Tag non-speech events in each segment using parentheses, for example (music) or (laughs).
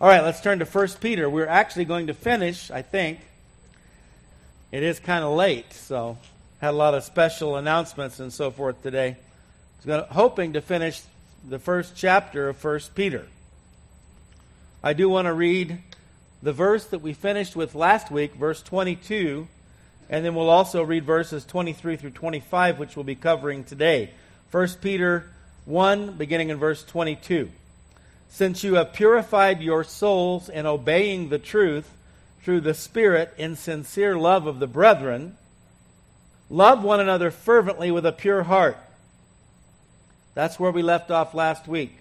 All right, let's turn to 1 Peter. We're actually going to finish, I think. It is kind of late, so had a lot of special announcements and so forth today. Was hoping to finish the first chapter of 1 Peter. I do want to read the verse that we finished with last week, verse 22, and then we'll also read verses 23 through 25, which we'll be covering today. 1 Peter 1, beginning in verse 22. Since you have purified your souls in obeying the truth through the Spirit in sincere love of the brethren, love one another fervently with a pure heart. That's where we left off last week.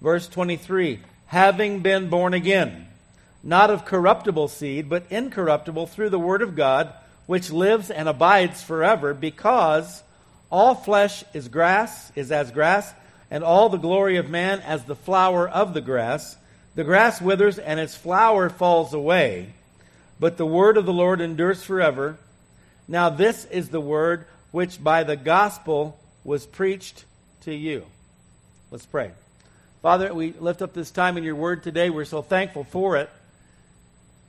Verse 23 Having been born again, not of corruptible seed, but incorruptible through the Word of God, which lives and abides forever, because all flesh is grass, is as grass and all the glory of man as the flower of the grass. The grass withers and its flower falls away, but the word of the Lord endures forever. Now, this is the word which by the gospel was preached to you. Let's pray. Father, we lift up this time in your word today. We're so thankful for it.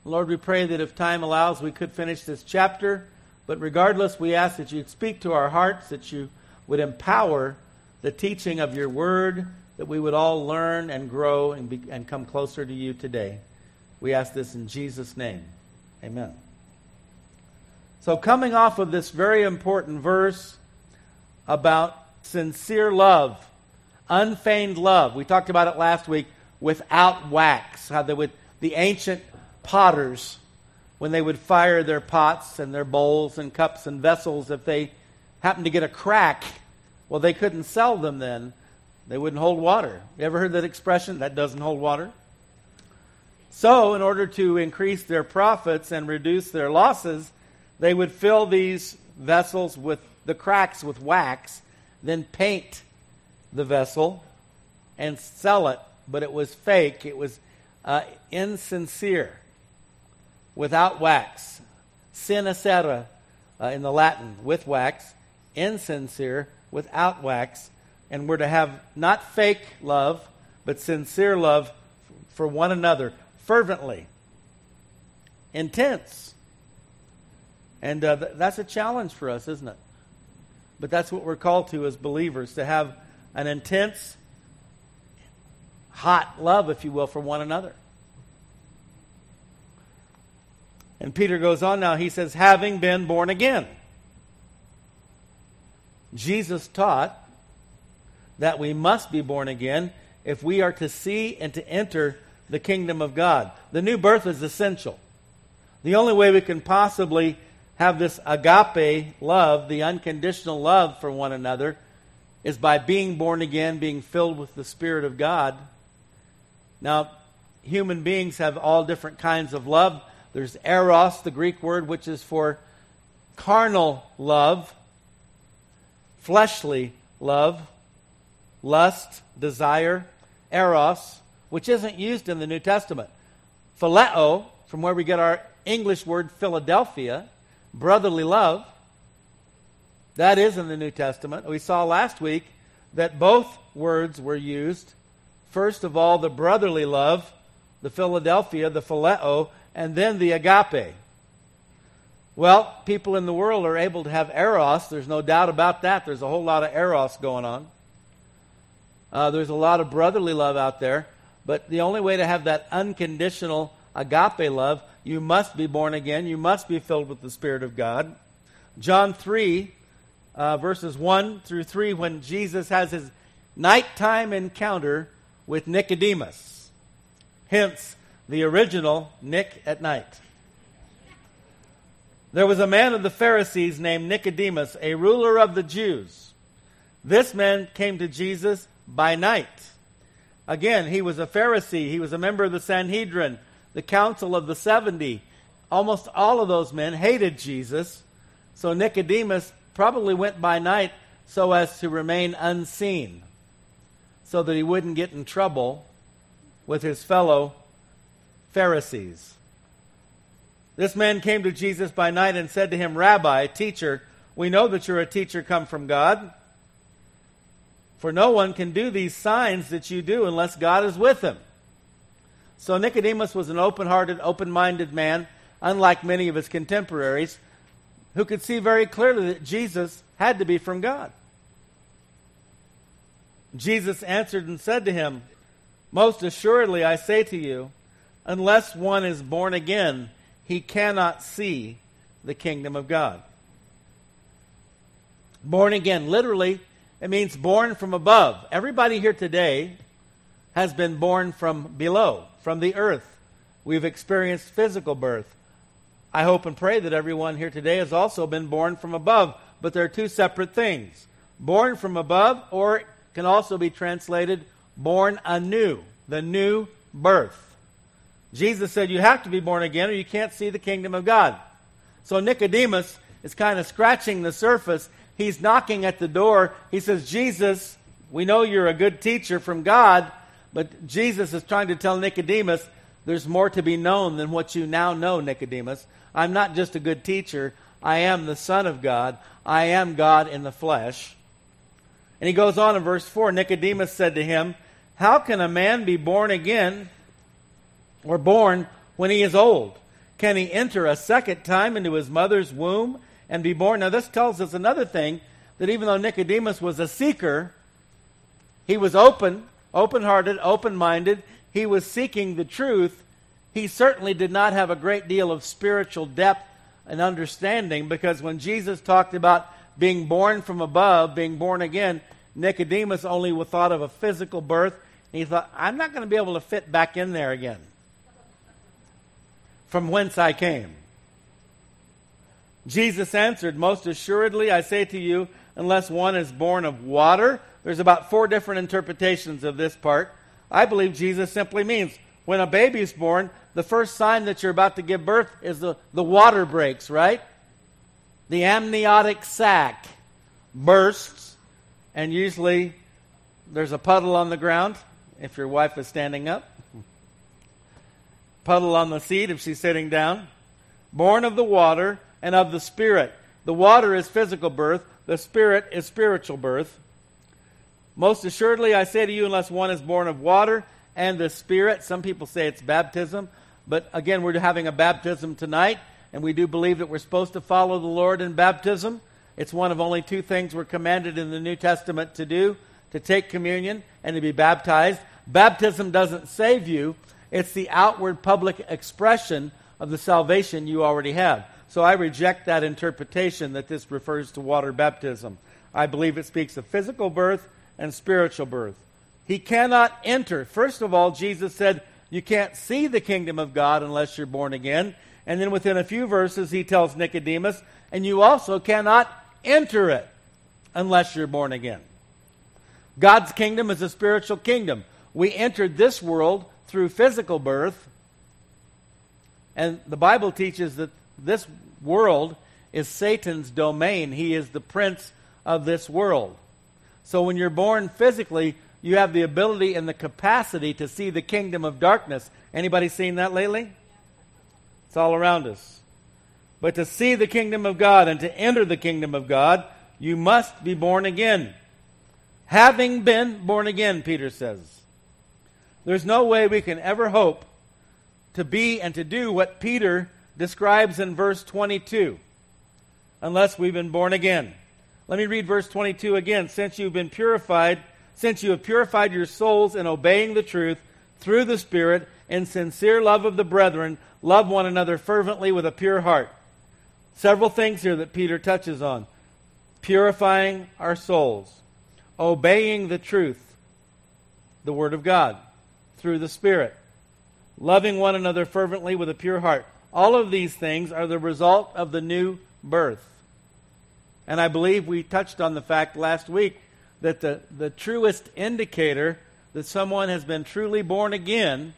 Lord, we pray that if time allows, we could finish this chapter. But regardless, we ask that you speak to our hearts, that you would empower the teaching of your word, that we would all learn and grow and, be, and come closer to you today. We ask this in Jesus' name. Amen. So, coming off of this very important verse about sincere love, unfeigned love, we talked about it last week without wax, how they would, the ancient potters, when they would fire their pots and their bowls and cups and vessels, if they happened to get a crack well, they couldn't sell them then. They wouldn't hold water. You ever heard that expression? That doesn't hold water. So, in order to increase their profits and reduce their losses, they would fill these vessels with the cracks with wax, then paint the vessel and sell it. But it was fake, it was uh, insincere, without wax. Sincera uh, in the Latin, with wax, insincere, without wax, and we're to have not fake love, but sincere love for one another, fervently, intense. And uh, th- that's a challenge for us, isn't it? But that's what we're called to as believers to have an intense, hot love, if you will, for one another. And Peter goes on now, he says, having been born again. Jesus taught that we must be born again if we are to see and to enter the kingdom of God. The new birth is essential. The only way we can possibly have this agape love, the unconditional love for one another, is by being born again, being filled with the Spirit of God. Now, human beings have all different kinds of love. There's eros, the Greek word, which is for carnal love fleshly love, lust, desire, eros, which isn't used in the New Testament. Phileo, from where we get our English word Philadelphia, brotherly love, that is in the New Testament. We saw last week that both words were used. First of all, the brotherly love, the Philadelphia, the phileo, and then the agape. Well, people in the world are able to have eros. There's no doubt about that. There's a whole lot of eros going on. Uh, there's a lot of brotherly love out there. But the only way to have that unconditional agape love, you must be born again. You must be filled with the Spirit of God. John 3, uh, verses 1 through 3, when Jesus has his nighttime encounter with Nicodemus. Hence, the original Nick at night. There was a man of the Pharisees named Nicodemus, a ruler of the Jews. This man came to Jesus by night. Again, he was a Pharisee. He was a member of the Sanhedrin, the council of the 70. Almost all of those men hated Jesus. So Nicodemus probably went by night so as to remain unseen, so that he wouldn't get in trouble with his fellow Pharisees. This man came to Jesus by night and said to him, Rabbi, teacher, we know that you're a teacher come from God. For no one can do these signs that you do unless God is with him. So Nicodemus was an open hearted, open minded man, unlike many of his contemporaries, who could see very clearly that Jesus had to be from God. Jesus answered and said to him, Most assuredly I say to you, unless one is born again, he cannot see the kingdom of God. Born again, literally, it means born from above. Everybody here today has been born from below, from the earth. We've experienced physical birth. I hope and pray that everyone here today has also been born from above, but they're two separate things. Born from above, or can also be translated born anew, the new birth. Jesus said you have to be born again or you can't see the kingdom of God. So Nicodemus is kind of scratching the surface. He's knocking at the door. He says, Jesus, we know you're a good teacher from God, but Jesus is trying to tell Nicodemus, there's more to be known than what you now know, Nicodemus. I'm not just a good teacher. I am the Son of God. I am God in the flesh. And he goes on in verse 4 Nicodemus said to him, How can a man be born again or born when he is old? Can he enter a second time into his mother's womb and be born? Now, this tells us another thing that even though Nicodemus was a seeker, he was open, open hearted, open minded, he was seeking the truth. He certainly did not have a great deal of spiritual depth and understanding because when Jesus talked about being born from above, being born again, Nicodemus only thought of a physical birth. And he thought, I'm not going to be able to fit back in there again from whence I came. Jesus answered, Most assuredly, I say to you, unless one is born of water, there's about four different interpretations of this part. I believe Jesus simply means when a baby is born, the first sign that you're about to give birth is the, the water breaks, right? the amniotic sac bursts, and usually there's a puddle on the ground if your wife is standing up, puddle on the seat if she's sitting down. Born of the water and of the Spirit. The water is physical birth, the Spirit is spiritual birth. Most assuredly, I say to you, unless one is born of water and the Spirit, some people say it's baptism, but again, we're having a baptism tonight and we do believe that we're supposed to follow the Lord in baptism. It's one of only two things we're commanded in the New Testament to do to take communion and to be baptized. Baptism doesn't save you, it's the outward public expression of the salvation you already have. So I reject that interpretation that this refers to water baptism. I believe it speaks of physical birth and spiritual birth. He cannot enter. First of all, Jesus said, You can't see the kingdom of God unless you're born again. And then within a few verses, he tells Nicodemus, and you also cannot enter it unless you're born again. God's kingdom is a spiritual kingdom. We entered this world through physical birth, and the Bible teaches that this world is Satan's domain. He is the prince of this world. So when you're born physically, you have the ability and the capacity to see the kingdom of darkness. Anybody seen that lately? It's all around us. But to see the kingdom of God and to enter the kingdom of God, you must be born again. Having been born again, Peter says. There's no way we can ever hope to be and to do what Peter describes in verse 22 unless we've been born again. Let me read verse 22 again. Since you've been purified, since you have purified your souls in obeying the truth through the Spirit in sincere love of the brethren, love one another fervently with a pure heart. Several things here that Peter touches on purifying our souls, obeying the truth, the Word of God, through the Spirit, loving one another fervently with a pure heart. All of these things are the result of the new birth. And I believe we touched on the fact last week that the, the truest indicator that someone has been truly born again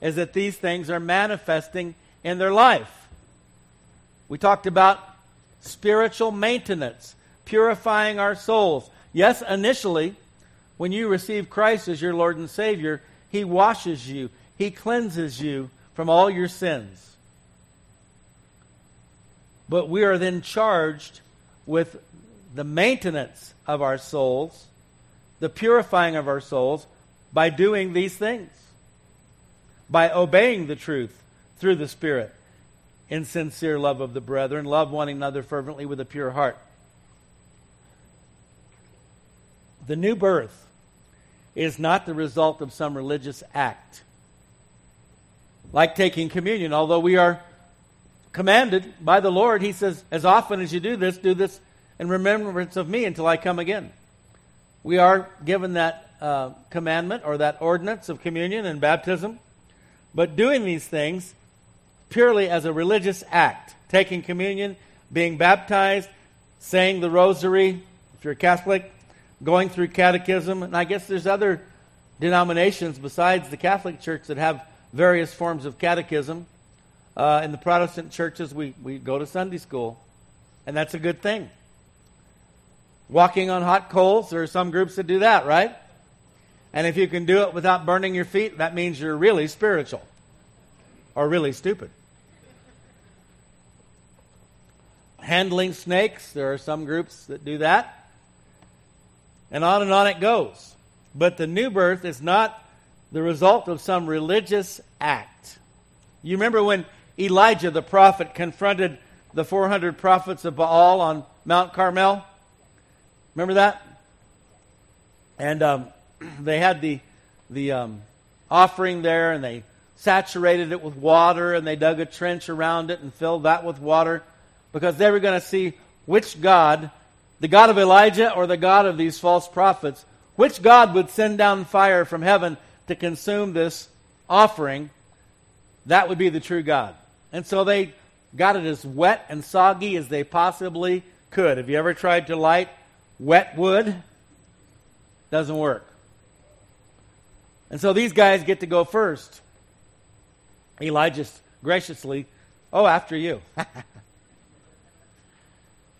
is that these things are manifesting in their life. We talked about spiritual maintenance, purifying our souls. Yes, initially, when you receive Christ as your Lord and Savior, He washes you, He cleanses you from all your sins. But we are then charged with the maintenance of our souls, the purifying of our souls, by doing these things. by obeying the truth through the Spirit in sincere love of the brethren. Love one another fervently with a pure heart. The new birth is not the result of some religious act. Like taking communion, although we are commanded by the Lord, He says, as often as you do this, do this in remembrance of me until I come again. We are given that uh, commandment or that ordinance of communion and baptism, but doing these things purely as a religious act, taking communion, being baptized, saying the rosary, if you're a Catholic, going through catechism, and I guess there's other denominations besides the Catholic Church that have various forms of catechism. Uh, in the Protestant churches, we, we go to Sunday school, and that's a good thing. Walking on hot coals, there are some groups that do that, right? And if you can do it without burning your feet, that means you're really spiritual or really stupid. Handling snakes, there are some groups that do that. And on and on it goes. But the new birth is not the result of some religious act. You remember when Elijah the prophet confronted the 400 prophets of Baal on Mount Carmel? Remember that? And um, (clears throat) they had the, the um, offering there, and they saturated it with water, and they dug a trench around it and filled that with water because they were going to see which God, the God of Elijah or the God of these false prophets, which God would send down fire from heaven to consume this offering. That would be the true God. And so they got it as wet and soggy as they possibly could. Have you ever tried to light wet wood? Doesn't work. And so these guys get to go first. Elijah graciously, oh, after you. (laughs)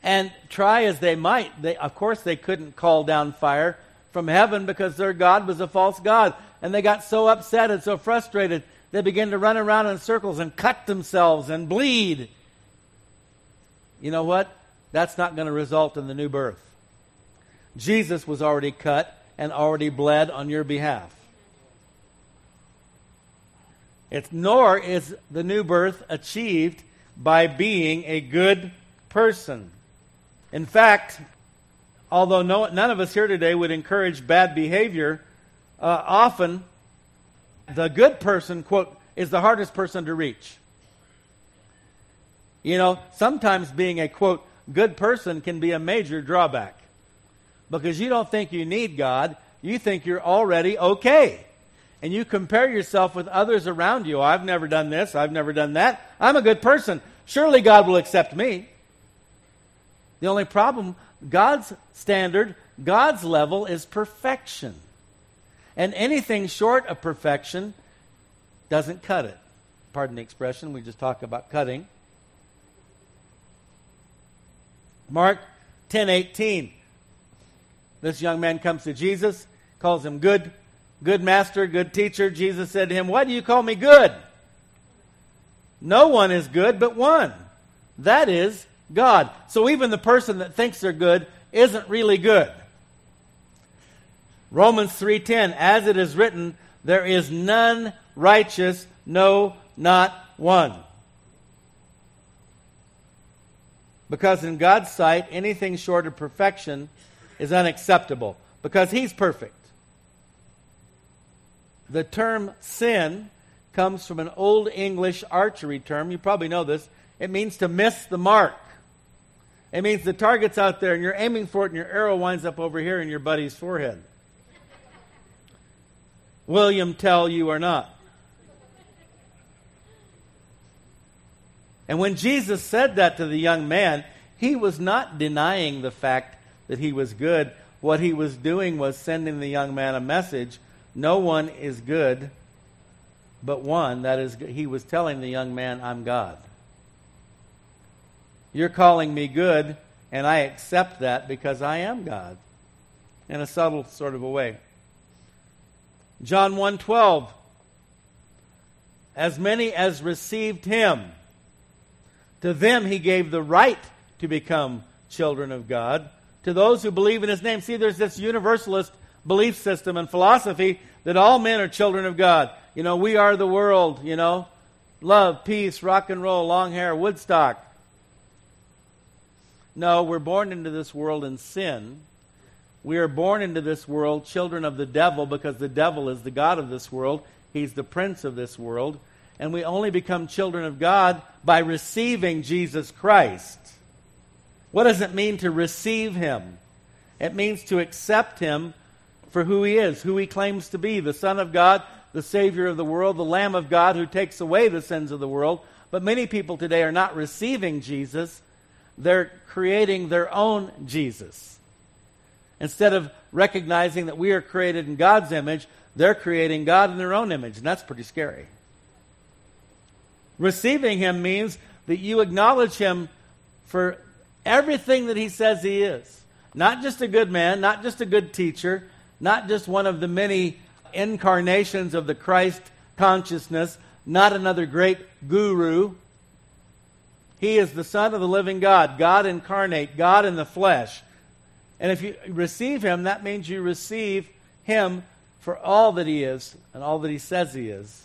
and try as they might, they, of course, they couldn't call down fire from heaven because their God was a false God. And they got so upset and so frustrated, they began to run around in circles and cut themselves and bleed. You know what? That's not going to result in the new birth. Jesus was already cut and already bled on your behalf. It's, nor is the new birth achieved by being a good person. In fact, although no, none of us here today would encourage bad behavior, uh, often the good person, quote, is the hardest person to reach. You know, sometimes being a, quote, good person can be a major drawback because you don't think you need God, you think you're already okay and you compare yourself with others around you. I've never done this, I've never done that. I'm a good person. Surely God will accept me. The only problem, God's standard, God's level is perfection. And anything short of perfection doesn't cut it. Pardon the expression, we just talk about cutting. Mark 10:18. This young man comes to Jesus, calls him good, Good master, good teacher. Jesus said to him, Why do you call me good? No one is good but one. That is God. So even the person that thinks they're good isn't really good. Romans 3:10 As it is written, there is none righteous, no not one. Because in God's sight anything short of perfection is unacceptable because he's perfect. The term sin comes from an Old English archery term. You probably know this. It means to miss the mark. It means the target's out there and you're aiming for it and your arrow winds up over here in your buddy's forehead. William tell you or not. And when Jesus said that to the young man, he was not denying the fact that he was good. What he was doing was sending the young man a message no one is good but one. That is, he was telling the young man, I'm God. You're calling me good, and I accept that because I am God in a subtle sort of a way. John 1:12 As many as received him to them he gave the right to become children of God to those who believe in his name see there's this universalist belief system and philosophy that all men are children of God. you know, we are the world, you know, love, peace, rock and roll, long hair, Woodstock. No, we're born into this world in sin. We are born into this world children of the devil because the devil is the God of this world. He's the prince of this world. And we only become children of God by receiving Jesus Christ. What does it mean to receive Him? It means to accept Him for who He is, who He claims to be the Son of God, the Savior of the world, the Lamb of God who takes away the sins of the world. But many people today are not receiving Jesus, they're creating their own Jesus. Instead of recognizing that we are created in God's image, they're creating God in their own image, and that's pretty scary. Receiving Him means that you acknowledge Him for everything that He says He is. Not just a good man, not just a good teacher, not just one of the many incarnations of the Christ consciousness, not another great guru, he is the Son of the living God, God incarnate, God in the flesh. And if you receive Him, that means you receive Him for all that He is and all that He says He is.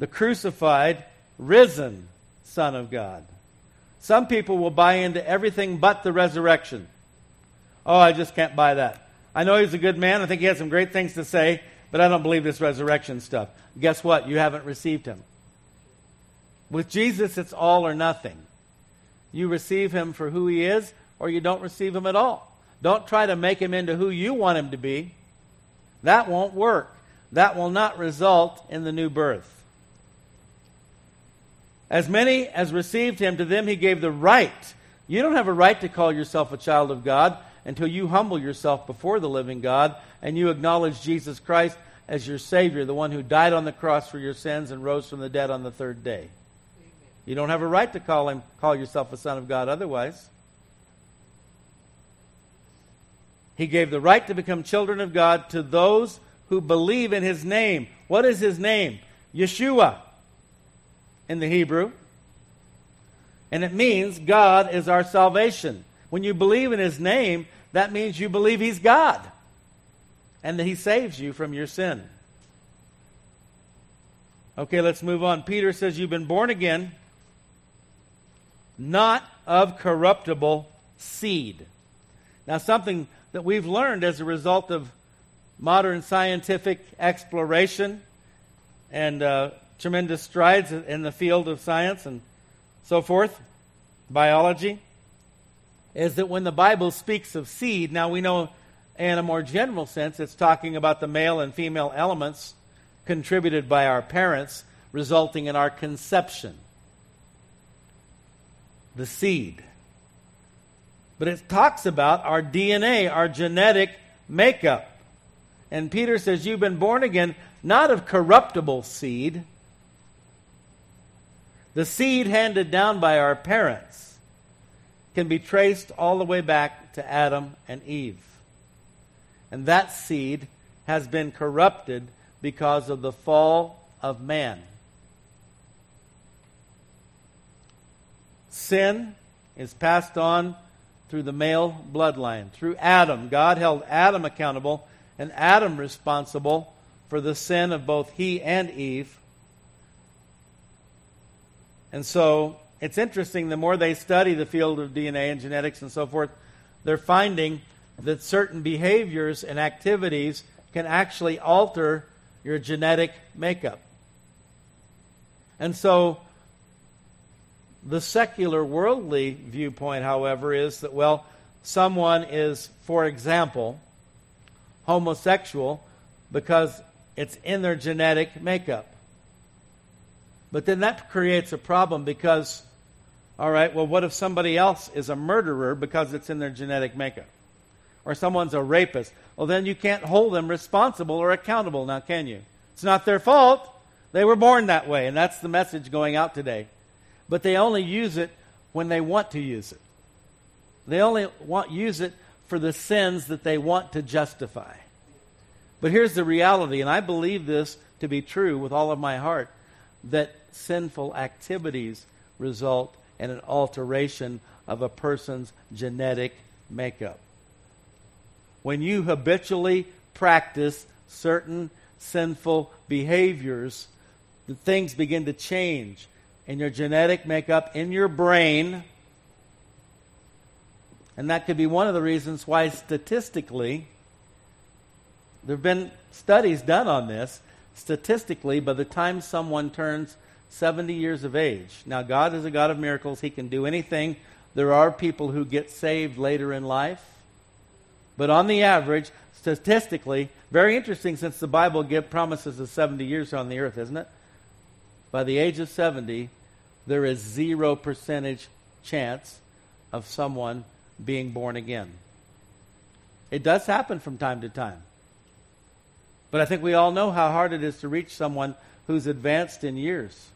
The crucified, risen Son of God. Some people will buy into everything but the resurrection. Oh, I just can't buy that. I know he's a good man. I think he has some great things to say, but I don't believe this resurrection stuff. Guess what? You haven't received him. With Jesus, it's all or nothing. You receive him for who he is, or you don't receive him at all. Don't try to make him into who you want him to be. That won't work. That will not result in the new birth. As many as received him, to them he gave the right. You don't have a right to call yourself a child of God until you humble yourself before the living God and you acknowledge Jesus Christ as your Savior, the one who died on the cross for your sins and rose from the dead on the third day. You don't have a right to call him call yourself a son of God otherwise. He gave the right to become children of God to those who believe in his name. What is his name? Yeshua in the Hebrew. And it means God is our salvation. When you believe in his name, that means you believe he's God and that he saves you from your sin. Okay, let's move on. Peter says, You've been born again not of corruptible seed. Now, something that we've learned as a result of modern scientific exploration and uh, tremendous strides in the field of science and so forth, biology, is that when the Bible speaks of seed, now we know in a more general sense it's talking about the male and female elements contributed by our parents, resulting in our conception the seed. But it talks about our DNA, our genetic makeup. And Peter says, You've been born again, not of corruptible seed. The seed handed down by our parents can be traced all the way back to Adam and Eve. And that seed has been corrupted because of the fall of man. Sin is passed on through the male bloodline. Through Adam, God held Adam accountable and Adam responsible for the sin of both he and Eve. And so it's interesting, the more they study the field of DNA and genetics and so forth, they're finding that certain behaviors and activities can actually alter your genetic makeup. And so the secular worldly viewpoint, however, is that, well, someone is, for example, homosexual because it's in their genetic makeup. But then that creates a problem because, all right, well, what if somebody else is a murderer because it's in their genetic makeup? Or someone's a rapist? Well, then you can't hold them responsible or accountable now, can you? It's not their fault. They were born that way, and that's the message going out today but they only use it when they want to use it. They only want use it for the sins that they want to justify. But here's the reality, and I believe this to be true with all of my heart that sinful activities result in an alteration of a person's genetic makeup. When you habitually practice certain sinful behaviors, the things begin to change in your genetic makeup, in your brain. And that could be one of the reasons why, statistically, there have been studies done on this. Statistically, by the time someone turns 70 years of age, now God is a God of miracles, He can do anything. There are people who get saved later in life. But on the average, statistically, very interesting since the Bible promises of 70 years on the earth, isn't it? By the age of 70, there is zero percentage chance of someone being born again. It does happen from time to time. But I think we all know how hard it is to reach someone who's advanced in years.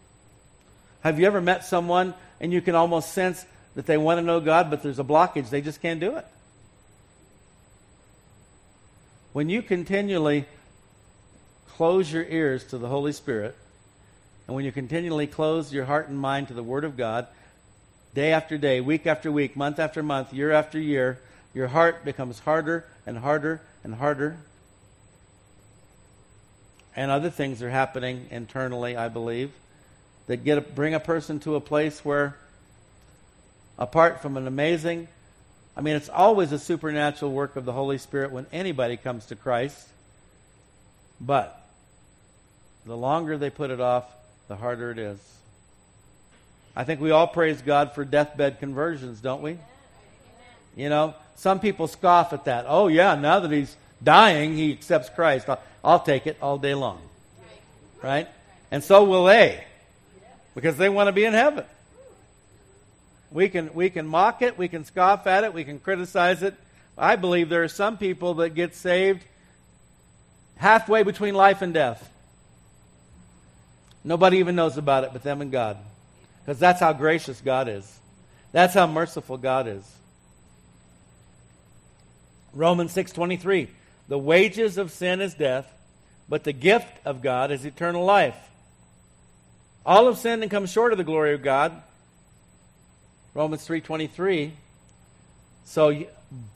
Have you ever met someone and you can almost sense that they want to know God, but there's a blockage? They just can't do it. When you continually close your ears to the Holy Spirit, and when you continually close your heart and mind to the Word of God, day after day, week after week, month after month, year after year, your heart becomes harder and harder and harder. And other things are happening internally, I believe, that get a, bring a person to a place where, apart from an amazing, I mean, it's always a supernatural work of the Holy Spirit when anybody comes to Christ, but the longer they put it off, the harder it is. I think we all praise God for deathbed conversions, don't we? You know, some people scoff at that. Oh, yeah, now that he's dying, he accepts Christ. I'll, I'll take it all day long. Right? And so will they. Because they want to be in heaven. We can, we can mock it, we can scoff at it, we can criticize it. I believe there are some people that get saved halfway between life and death. Nobody even knows about it but them and God. Because that's how gracious God is. That's how merciful God is. Romans 6:23 the wages of sin is death, but the gift of God is eternal life. All have sinned and come short of the glory of God. Romans 3:23. So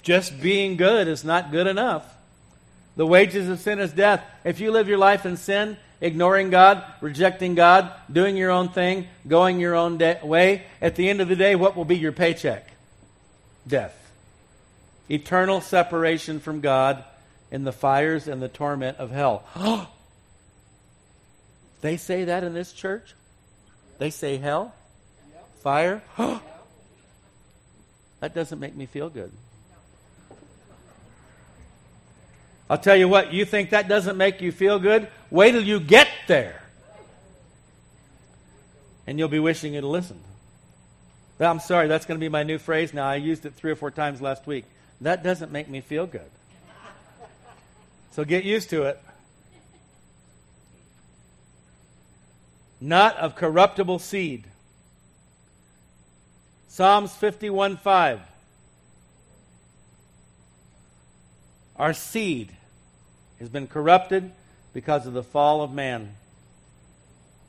just being good is not good enough. The wages of sin is death. If you live your life in sin, ignoring God, rejecting God, doing your own thing, going your own de- way, at the end of the day, what will be your paycheck? Death. Eternal separation from God in the fires and the torment of hell. (gasps) they say that in this church? They say hell? Fire? (gasps) that doesn't make me feel good. I'll tell you what, you think that doesn't make you feel good? Wait till you get there. And you'll be wishing you'd listened. I'm sorry, that's going to be my new phrase now. I used it three or four times last week. That doesn't make me feel good. So get used to it. Not of corruptible seed. Psalms 51 5. Our seed has been corrupted because of the fall of man.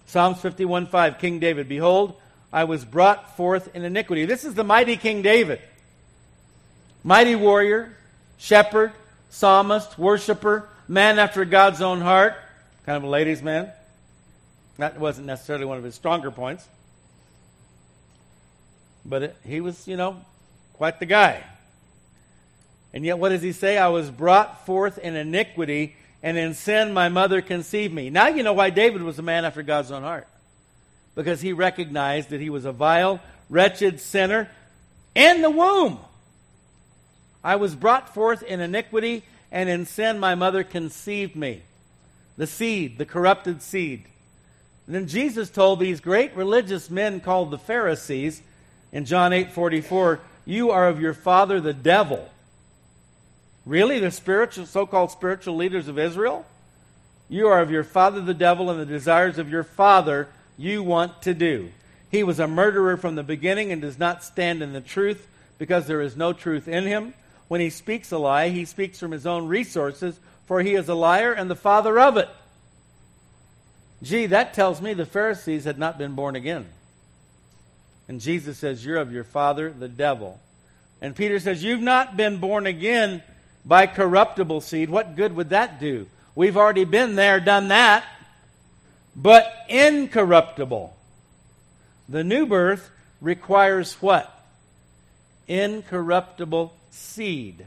Psalms 51 5, King David, Behold, I was brought forth in iniquity. This is the mighty King David. Mighty warrior, shepherd, psalmist, worshiper, man after God's own heart, kind of a ladies' man. That wasn't necessarily one of his stronger points. But it, he was, you know, quite the guy. And yet, what does he say? I was brought forth in iniquity, and in sin my mother conceived me. Now you know why David was a man after God's own heart. Because he recognized that he was a vile, wretched sinner in the womb. I was brought forth in iniquity, and in sin my mother conceived me. The seed, the corrupted seed. And then Jesus told these great religious men called the Pharisees in John 8 44, You are of your father the devil. Really? The spiritual, so called spiritual leaders of Israel? You are of your father the devil, and the desires of your father you want to do. He was a murderer from the beginning and does not stand in the truth because there is no truth in him. When he speaks a lie, he speaks from his own resources, for he is a liar and the father of it. Gee, that tells me the Pharisees had not been born again. And Jesus says, You're of your father, the devil. And Peter says, You've not been born again by corruptible seed. What good would that do? We've already been there, done that. But incorruptible. The new birth requires what? Incorruptible seed.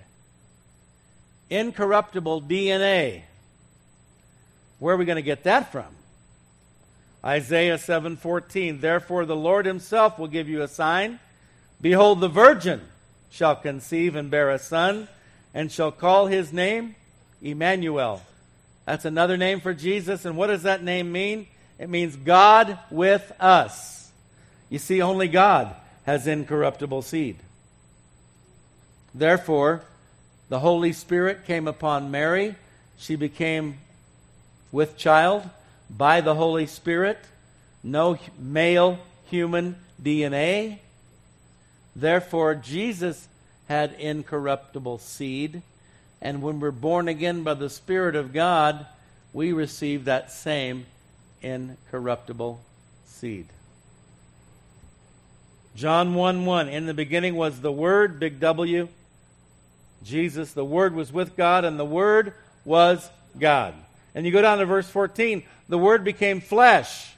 Incorruptible DNA. Where are we going to get that from? Isaiah 7:14 Therefore the Lord himself will give you a sign behold the virgin shall conceive and bear a son and shall call his name Emmanuel. That's another name for Jesus. And what does that name mean? It means God with us. You see only God has incorruptible seed. Therefore the holy spirit came upon Mary. She became with child by the Holy Spirit, no male human DNA. Therefore, Jesus had incorruptible seed. And when we're born again by the Spirit of God, we receive that same incorruptible seed. John 1 1. In the beginning was the Word, big W. Jesus, the Word was with God, and the Word was God. And you go down to verse 14 the Word became flesh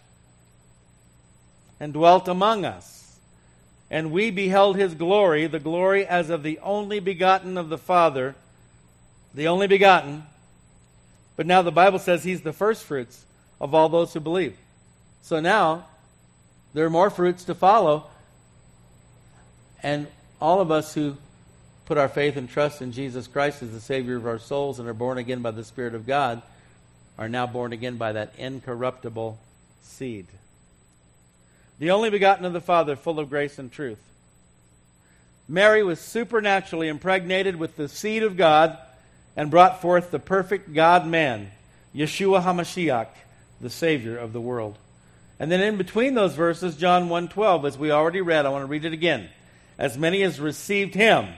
and dwelt among us. And we beheld his glory, the glory as of the only begotten of the Father, the only begotten. But now the Bible says he's the firstfruits of all those who believe. So now there are more fruits to follow. And all of us who put our faith and trust in Jesus Christ as the Savior of our souls and are born again by the Spirit of God are now born again by that incorruptible seed. The only begotten of the Father, full of grace and truth. Mary was supernaturally impregnated with the seed of God and brought forth the perfect God man, Yeshua HaMashiach, the Savior of the world. And then in between those verses, John 1.12, as we already read, I want to read it again. As many as received him,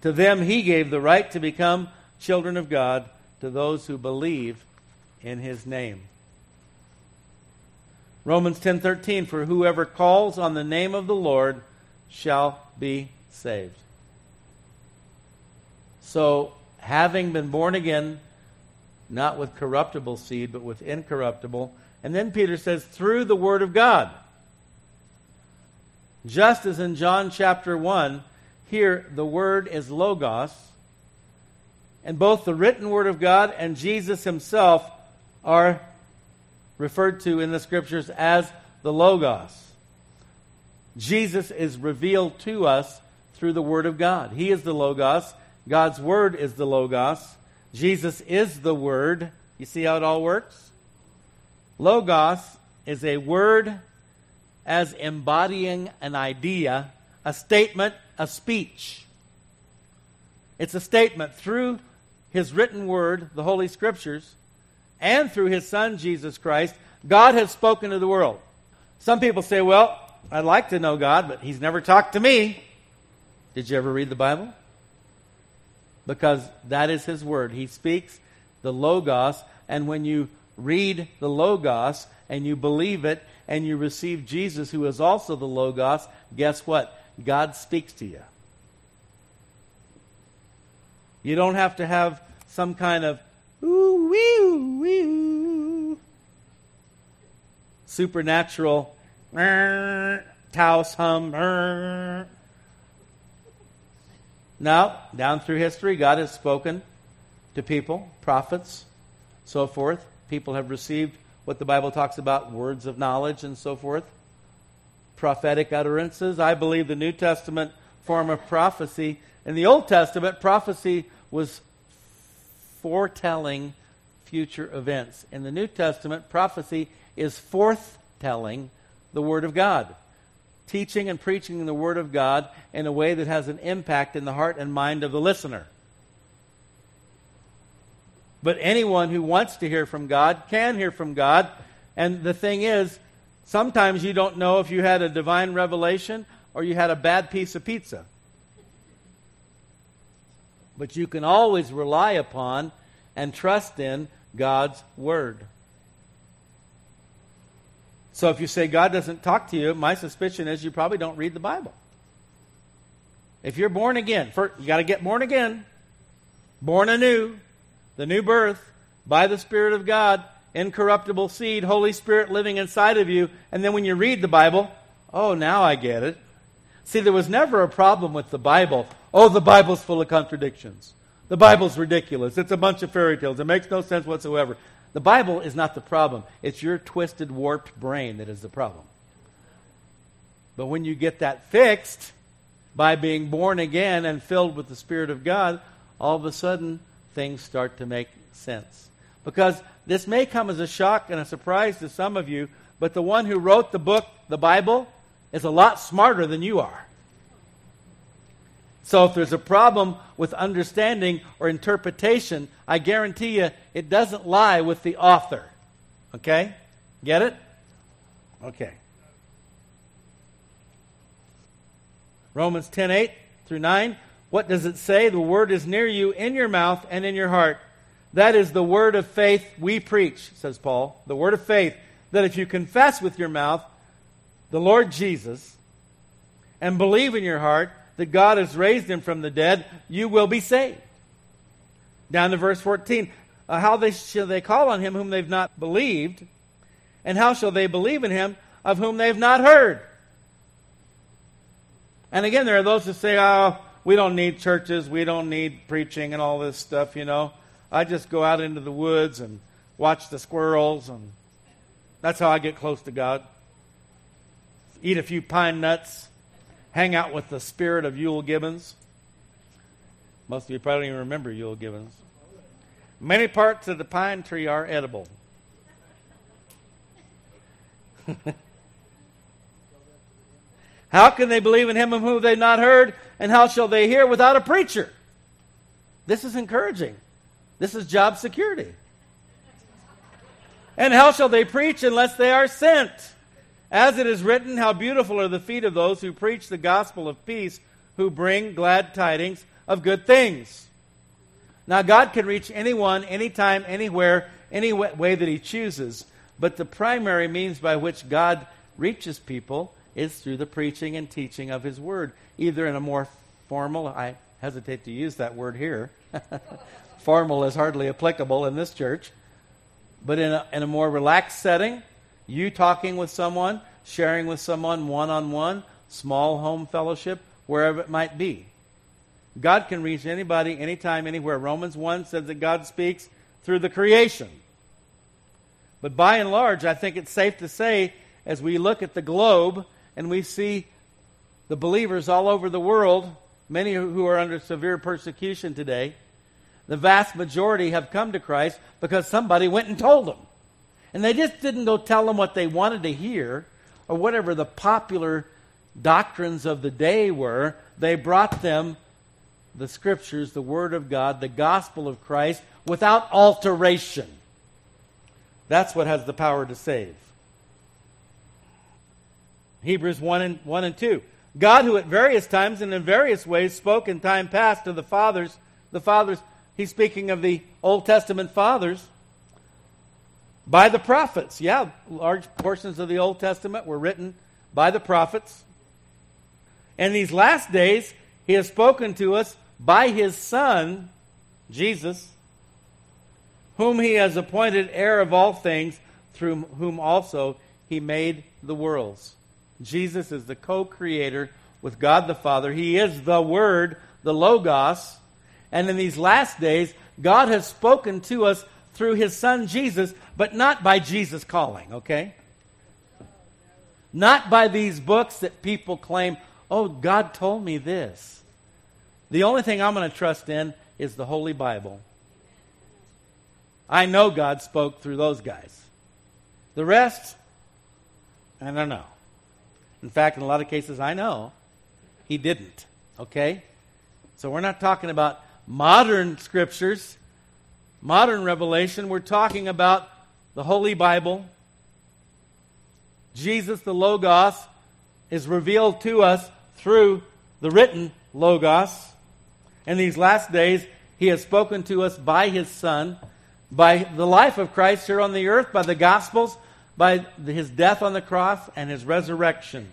to them he gave the right to become children of God, to those who believe in his name. Romans 10:13 for whoever calls on the name of the Lord shall be saved. So, having been born again not with corruptible seed but with incorruptible, and then Peter says through the word of God. Just as in John chapter 1, here the word is logos, and both the written word of God and Jesus himself are referred to in the scriptures as the Logos. Jesus is revealed to us through the Word of God. He is the Logos. God's Word is the Logos. Jesus is the Word. You see how it all works? Logos is a word as embodying an idea, a statement, a speech. It's a statement through His written Word, the Holy Scriptures, and through his son, Jesus Christ, God has spoken to the world. Some people say, well, I'd like to know God, but he's never talked to me. Did you ever read the Bible? Because that is his word. He speaks the Logos, and when you read the Logos and you believe it and you receive Jesus, who is also the Logos, guess what? God speaks to you. You don't have to have some kind of Ooh, wee, wee, Supernatural. Taos hum. Now, down through history, God has spoken to people, prophets, so forth. People have received what the Bible talks about words of knowledge and so forth, prophetic utterances. I believe the New Testament form of prophecy. In the Old Testament, prophecy was foretelling future events. In the New Testament, prophecy is forthtelling the Word of God, teaching and preaching the Word of God in a way that has an impact in the heart and mind of the listener. But anyone who wants to hear from God can hear from God. And the thing is, sometimes you don't know if you had a divine revelation or you had a bad piece of pizza. But you can always rely upon and trust in God's Word. So if you say God doesn't talk to you, my suspicion is you probably don't read the Bible. If you're born again, first, you got to get born again, born anew, the new birth, by the Spirit of God, incorruptible seed, Holy Spirit living inside of you. And then when you read the Bible, oh, now I get it. See, there was never a problem with the Bible. Oh, the Bible's full of contradictions. The Bible's ridiculous. It's a bunch of fairy tales. It makes no sense whatsoever. The Bible is not the problem. It's your twisted, warped brain that is the problem. But when you get that fixed by being born again and filled with the Spirit of God, all of a sudden things start to make sense. Because this may come as a shock and a surprise to some of you, but the one who wrote the book, the Bible, is a lot smarter than you are. So if there's a problem with understanding or interpretation, I guarantee you it doesn't lie with the author. Okay? Get it? Okay. Romans 10 8 through 9. What does it say? The word is near you in your mouth and in your heart. That is the word of faith we preach, says Paul. The word of faith that if you confess with your mouth the Lord Jesus and believe in your heart that God has raised him from the dead, you will be saved. Down to verse 14. Uh, how they, shall they call on him whom they've not believed? And how shall they believe in him of whom they've not heard? And again, there are those who say, oh, we don't need churches, we don't need preaching and all this stuff, you know. I just go out into the woods and watch the squirrels, and that's how I get close to God eat a few pine nuts, hang out with the spirit of Euell Gibbons. Most of you probably don't even remember Euell Gibbons. Many parts of the pine tree are edible. (laughs) how can they believe in him of whom they've not heard? And how shall they hear without a preacher? This is encouraging. This is job security. And how shall they preach unless they are sent? As it is written, How beautiful are the feet of those who preach the gospel of peace, who bring glad tidings of good things. Now, God can reach anyone, anytime, anywhere, any way that He chooses. But the primary means by which God reaches people is through the preaching and teaching of His Word, either in a more formal, I hesitate to use that word here. (laughs) formal is hardly applicable in this church, but in a, in a more relaxed setting you talking with someone, sharing with someone one on one, small home fellowship, wherever it might be. God can reach anybody, anytime, anywhere. Romans 1 says that God speaks through the creation. But by and large, I think it's safe to say, as we look at the globe and we see the believers all over the world, many who are under severe persecution today, the vast majority have come to Christ because somebody went and told them. And they just didn't go tell them what they wanted to hear or whatever the popular doctrines of the day were. They brought them the scriptures, the Word of God, the gospel of Christ without alteration. That's what has the power to save. Hebrews 1 and, 1 and 2. God, who at various times and in various ways spoke in time past to the fathers, the fathers, he's speaking of the Old Testament fathers by the prophets. Yeah, large portions of the Old Testament were written by the prophets. And these last days, he has spoken to us by his Son, Jesus, whom he has appointed heir of all things, through whom also he made the worlds. Jesus is the co creator with God the Father. He is the Word, the Logos. And in these last days, God has spoken to us through his son Jesus, but not by Jesus calling, okay? Not by these books that people claim, oh, God told me this. The only thing I'm going to trust in is the Holy Bible. I know God spoke through those guys. The rest, I don't know. In fact, in a lot of cases, I know he didn't. Okay? So we're not talking about modern scriptures modern revelation, we're talking about the Holy Bible. Jesus, the Logos, is revealed to us through the written Logos. In these last days, He has spoken to us by His Son, by the life of Christ here on the earth, by the Gospels, by His death on the cross, and His resurrection.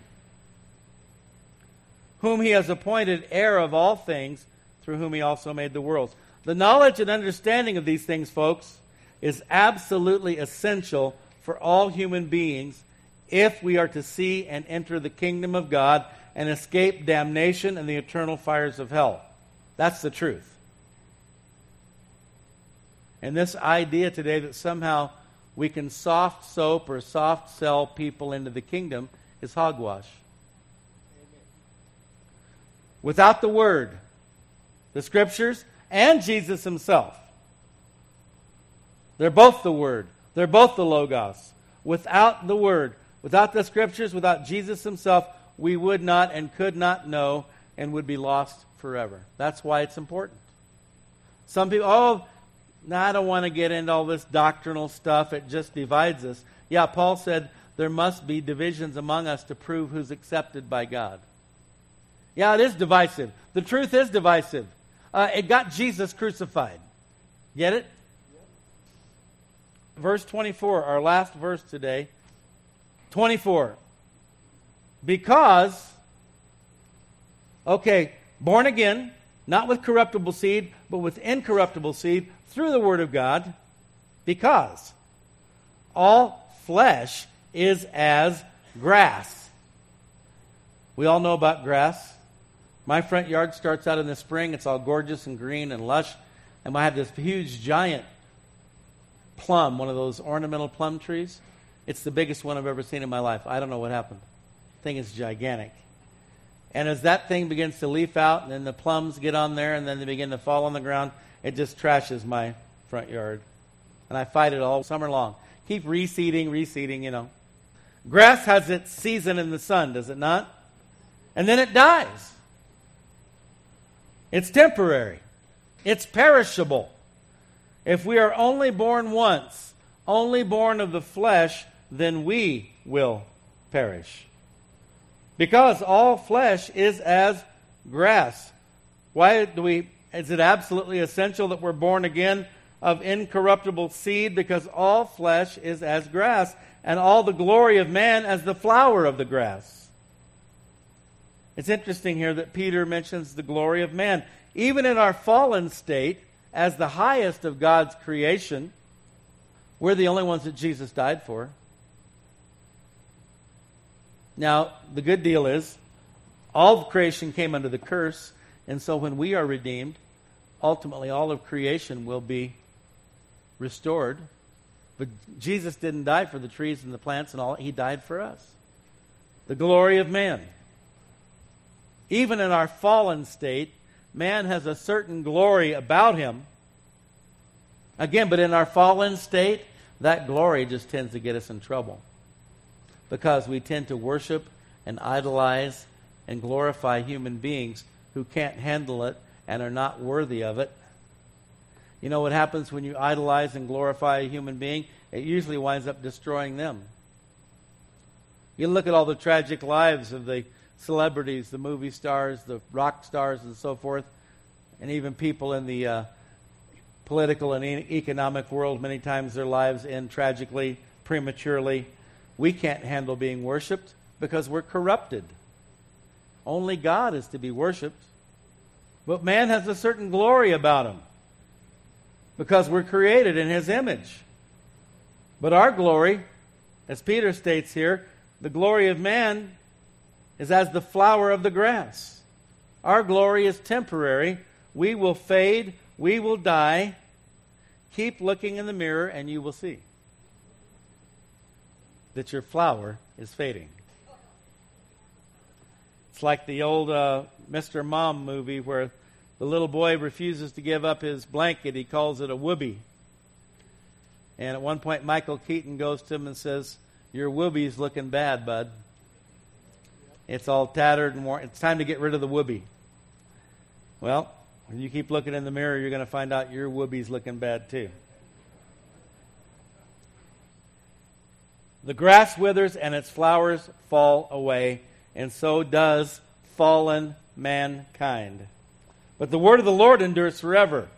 Whom He has appointed heir of all things, through whom He also made the worlds. The knowledge and understanding of these things, folks, is absolutely essential for all human beings if we are to see and enter the kingdom of God and escape damnation and the eternal fires of hell. That's the truth. And this idea today that somehow we can soft soap or soft sell people into the kingdom is hogwash. Without the Word, the Scriptures, and Jesus Himself, they're both the Word, they're both the Logos. Without the Word, without the Scriptures, without Jesus Himself, we would not and could not know and would be lost forever. That's why it's important. Some people, oh, no, I don't want to get into all this doctrinal stuff. It just divides us. Yeah, Paul said there must be divisions among us to prove who's accepted by God. Yeah, it is divisive. The truth is divisive. Uh, it got Jesus crucified. Get it? Verse 24, our last verse today. 24. Because, okay, born again, not with corruptible seed, but with incorruptible seed through the Word of God, because all flesh is as grass. We all know about grass. My front yard starts out in the spring. It's all gorgeous and green and lush. And I have this huge, giant plum, one of those ornamental plum trees. It's the biggest one I've ever seen in my life. I don't know what happened. The thing is gigantic. And as that thing begins to leaf out, and then the plums get on there, and then they begin to fall on the ground, it just trashes my front yard. And I fight it all summer long. Keep reseeding, reseeding, you know. Grass has its season in the sun, does it not? And then it dies. It's temporary, it's perishable. If we are only born once, only born of the flesh, then we will perish. Because all flesh is as grass. Why do we is it absolutely essential that we're born again of incorruptible seed? Because all flesh is as grass, and all the glory of man as the flower of the grass. It's interesting here that Peter mentions the glory of man. Even in our fallen state, as the highest of God's creation, we're the only ones that Jesus died for. Now, the good deal is, all of creation came under the curse, and so when we are redeemed, ultimately all of creation will be restored. But Jesus didn't die for the trees and the plants and all, He died for us. The glory of man. Even in our fallen state, man has a certain glory about him. Again, but in our fallen state, that glory just tends to get us in trouble because we tend to worship and idolize and glorify human beings who can't handle it and are not worthy of it. You know what happens when you idolize and glorify a human being? It usually winds up destroying them. You look at all the tragic lives of the celebrities, the movie stars, the rock stars, and so forth, and even people in the uh, political and economic world. Many times their lives end tragically, prematurely, we can't handle being worshiped because we're corrupted. Only God is to be worshiped. But man has a certain glory about him because we're created in his image. But our glory, as Peter states here, the glory of man is as the flower of the grass. Our glory is temporary. We will fade, we will die. Keep looking in the mirror and you will see that your flower is fading. It's like the old uh, Mr. Mom movie where the little boy refuses to give up his blanket. He calls it a woobie. And at one point, Michael Keaton goes to him and says, Your woobie's looking bad, bud. It's all tattered and worn. It's time to get rid of the woobie. Well, when you keep looking in the mirror, you're going to find out your woobie's looking bad too. The grass withers and its flowers fall away, and so does fallen mankind. But the word of the Lord endures forever.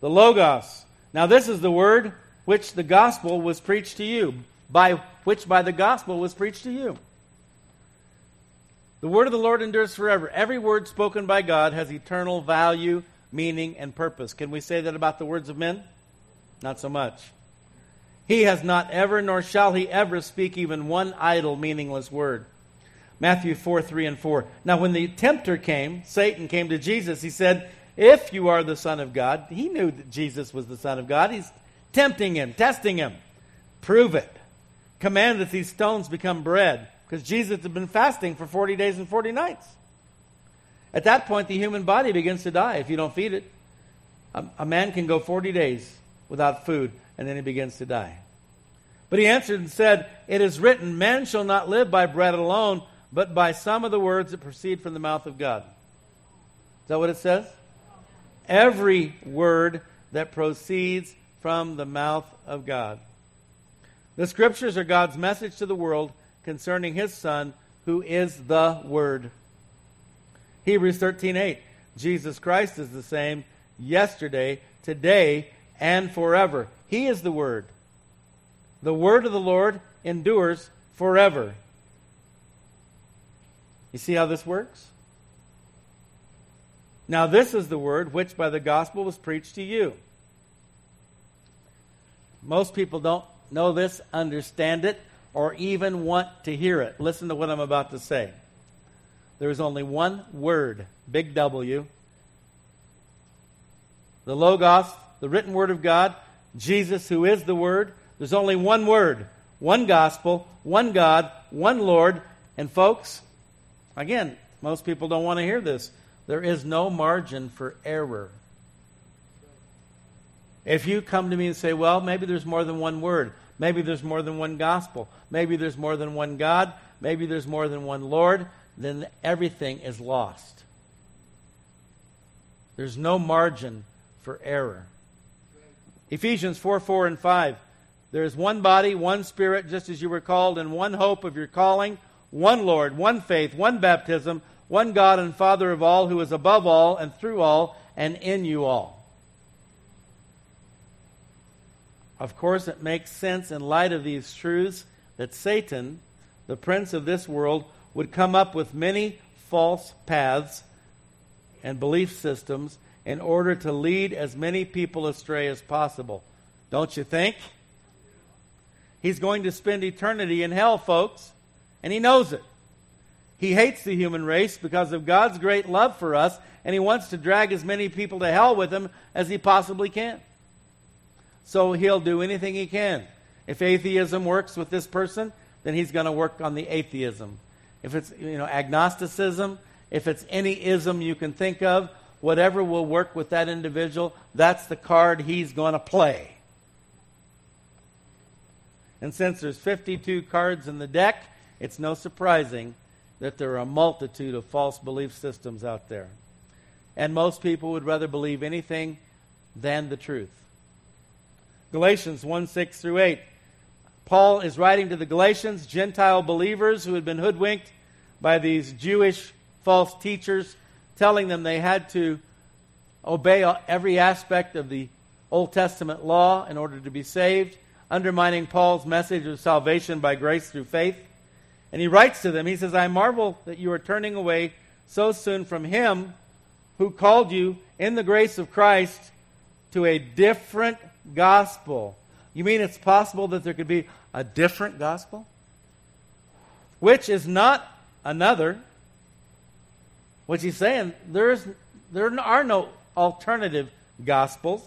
The Logos. Now, this is the word which the gospel was preached to you, by which by the gospel was preached to you. The word of the Lord endures forever. Every word spoken by God has eternal value, meaning, and purpose. Can we say that about the words of men? Not so much. He has not ever, nor shall he ever speak even one idle, meaningless word. Matthew 4 3 and 4. Now, when the tempter came, Satan came to Jesus, he said, If you are the Son of God, he knew that Jesus was the Son of God. He's tempting him, testing him. Prove it. Command that these stones become bread. Because Jesus had been fasting for 40 days and 40 nights. At that point, the human body begins to die if you don't feed it. A, a man can go 40 days without food, and then he begins to die. But he answered and said, It is written, Man shall not live by bread alone, but by some of the words that proceed from the mouth of God. Is that what it says? Every word that proceeds from the mouth of God. The scriptures are God's message to the world concerning his son who is the word. Hebrews 13:8 Jesus Christ is the same yesterday, today, and forever. He is the word. The word of the Lord endures forever. You see how this works? Now, this is the word which by the gospel was preached to you. Most people don't know this, understand it, or even want to hear it. Listen to what I'm about to say. There is only one word, big W. The Logos, the written word of God, Jesus, who is the Word. There's only one word, one gospel, one God, one Lord. And folks, again, most people don't want to hear this. There is no margin for error. If you come to me and say, well, maybe there's more than one word, maybe there's more than one gospel, maybe there's more than one God, maybe there's more than one Lord, then everything is lost. There's no margin for error. Ephesians 4 4 and 5. There is one body, one spirit, just as you were called, and one hope of your calling, one Lord, one faith, one baptism, one God and Father of all, who is above all and through all and in you all. Of course, it makes sense in light of these truths that Satan, the prince of this world, would come up with many false paths and belief systems in order to lead as many people astray as possible. Don't you think? He's going to spend eternity in hell, folks, and he knows it. He hates the human race because of God's great love for us, and he wants to drag as many people to hell with him as he possibly can. So he'll do anything he can. If atheism works with this person, then he's going to work on the atheism. If it's you know agnosticism, if it's any ism you can think of, whatever will work with that individual, that's the card he's going to play. And since there's 52 cards in the deck, it's no surprising that there are a multitude of false belief systems out there. And most people would rather believe anything than the truth. Galatians 1 6 through 8. Paul is writing to the Galatians, Gentile believers who had been hoodwinked by these Jewish false teachers, telling them they had to obey every aspect of the Old Testament law in order to be saved, undermining Paul's message of salvation by grace through faith. And he writes to them, he says, I marvel that you are turning away so soon from him who called you in the grace of Christ to a different gospel. You mean it's possible that there could be a different gospel? Which is not another. What he saying? There's, there are no alternative gospels,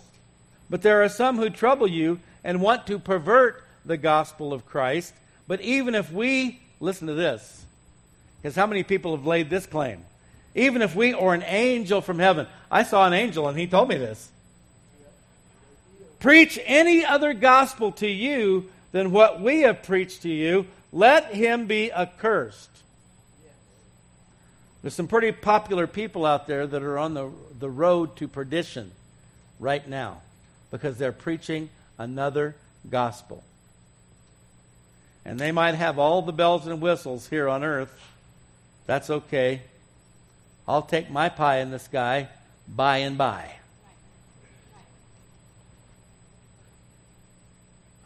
but there are some who trouble you and want to pervert the gospel of Christ. But even if we, listen to this, because how many people have laid this claim? Even if we or an angel from heaven, I saw an angel and he told me this. Preach any other gospel to you than what we have preached to you, let him be accursed. There's some pretty popular people out there that are on the, the road to perdition right now because they're preaching another gospel. And they might have all the bells and whistles here on earth. That's okay. I'll take my pie in the sky by and by.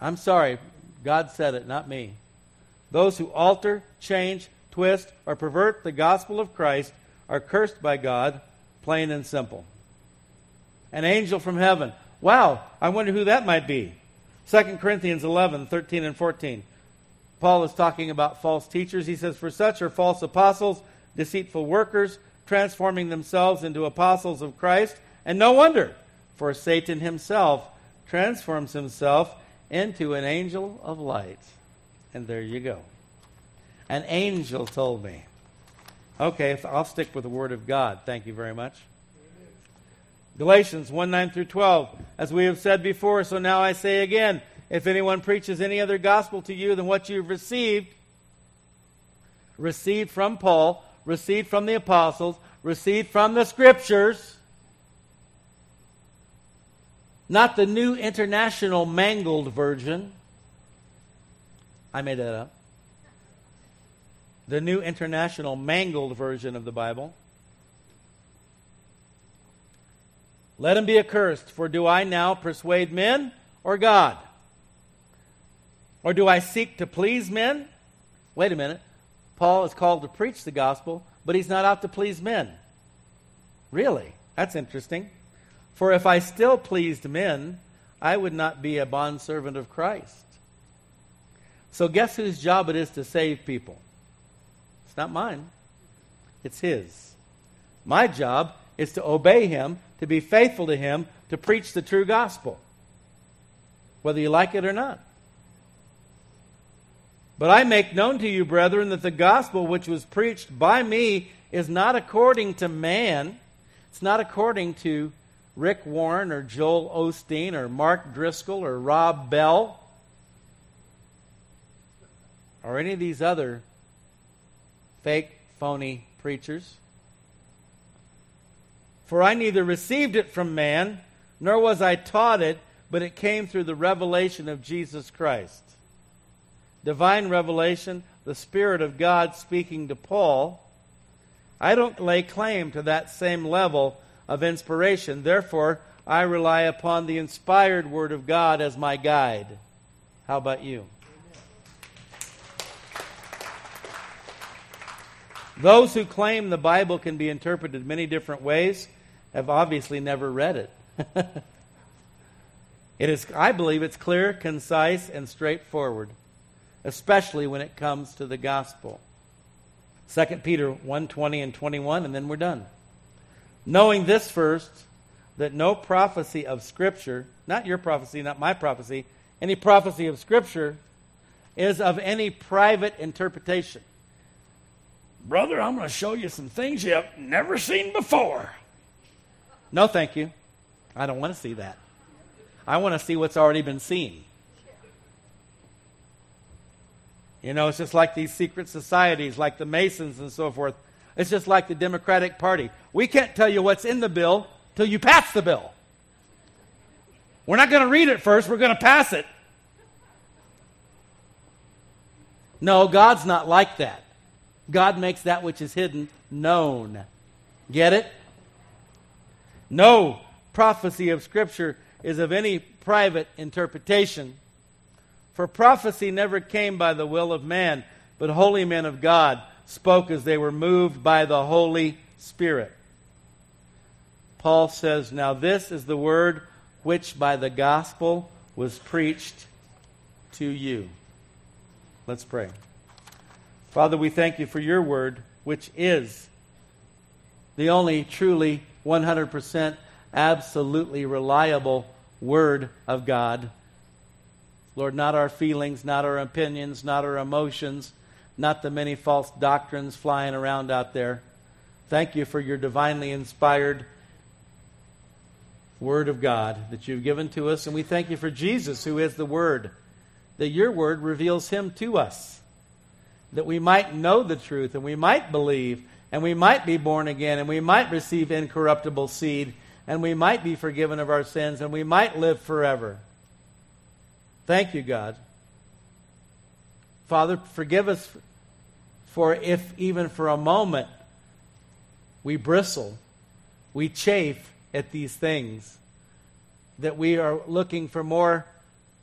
I'm sorry, God said it, not me. Those who alter, change, twist, or pervert the gospel of Christ are cursed by God, plain and simple. An angel from heaven. Wow, I wonder who that might be. 2 Corinthians 11, 13 and 14. Paul is talking about false teachers. He says, For such are false apostles, deceitful workers, transforming themselves into apostles of Christ. And no wonder, for Satan himself transforms himself into an angel of light. And there you go. An angel told me. Okay, I'll stick with the Word of God. Thank you very much. Galatians 1 9 through 12. As we have said before, so now I say again if anyone preaches any other gospel to you than what you've received, received from Paul, received from the apostles, received from the scriptures, not the new international mangled version. I made that up. The new international mangled version of the Bible. Let him be accursed, for do I now persuade men or God? Or do I seek to please men? Wait a minute. Paul is called to preach the gospel, but he's not out to please men. Really? That's interesting. For if I still pleased men, I would not be a bondservant of Christ. So, guess whose job it is to save people? It's not mine, it's his. My job is to obey him, to be faithful to him, to preach the true gospel, whether you like it or not. But I make known to you, brethren, that the gospel which was preached by me is not according to man. It's not according to Rick Warren or Joel Osteen or Mark Driscoll or Rob Bell or any of these other fake, phony preachers. For I neither received it from man, nor was I taught it, but it came through the revelation of Jesus Christ divine revelation, the Spirit of God speaking to Paul, I don't lay claim to that same level of inspiration. Therefore, I rely upon the inspired Word of God as my guide. How about you? Those who claim the Bible can be interpreted many different ways have obviously never read it. (laughs) it is, I believe it's clear, concise, and straightforward especially when it comes to the gospel. 2 Peter 1:20 and 21 and then we're done. Knowing this first that no prophecy of scripture, not your prophecy, not my prophecy, any prophecy of scripture is of any private interpretation. Brother, I'm going to show you some things you've never seen before. No, thank you. I don't want to see that. I want to see what's already been seen. You know, it's just like these secret societies, like the Masons and so forth. It's just like the Democratic Party. We can't tell you what's in the bill till you pass the bill. We're not going to read it first, we're going to pass it. No, God's not like that. God makes that which is hidden known. Get it? No prophecy of Scripture is of any private interpretation. For prophecy never came by the will of man, but holy men of God spoke as they were moved by the Holy Spirit. Paul says, Now this is the word which by the gospel was preached to you. Let's pray. Father, we thank you for your word, which is the only truly 100% absolutely reliable word of God. Lord, not our feelings, not our opinions, not our emotions, not the many false doctrines flying around out there. Thank you for your divinely inspired Word of God that you've given to us. And we thank you for Jesus, who is the Word, that your Word reveals him to us, that we might know the truth and we might believe and we might be born again and we might receive incorruptible seed and we might be forgiven of our sins and we might live forever. Thank you, God. Father, forgive us for if even for a moment we bristle, we chafe at these things, that we are looking for more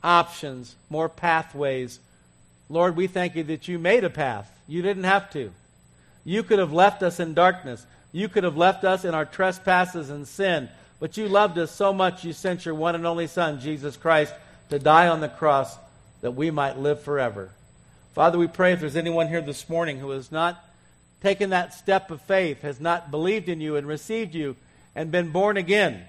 options, more pathways. Lord, we thank you that you made a path. You didn't have to. You could have left us in darkness. You could have left us in our trespasses and sin. But you loved us so much, you sent your one and only Son, Jesus Christ, to die on the cross that we might live forever. Father, we pray if there's anyone here this morning who has not taken that step of faith, has not believed in you and received you and been born again,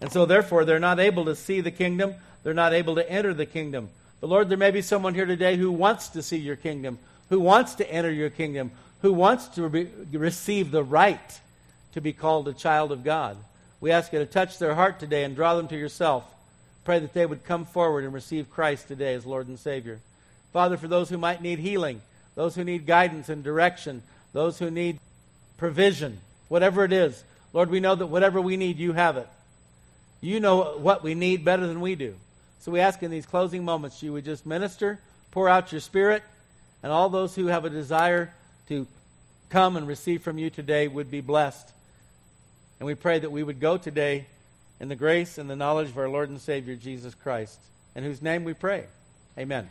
and so therefore they're not able to see the kingdom, they're not able to enter the kingdom. But Lord, there may be someone here today who wants to see your kingdom, who wants to enter your kingdom, who wants to re- receive the right to be called a child of God. We ask you to touch their heart today and draw them to yourself. Pray that they would come forward and receive Christ today as Lord and Savior. Father, for those who might need healing, those who need guidance and direction, those who need provision, whatever it is, Lord, we know that whatever we need, you have it. You know what we need better than we do. So we ask in these closing moments you would just minister, pour out your spirit, and all those who have a desire to come and receive from you today would be blessed. And we pray that we would go today in the grace and the knowledge of our Lord and Savior Jesus Christ, in whose name we pray. Amen.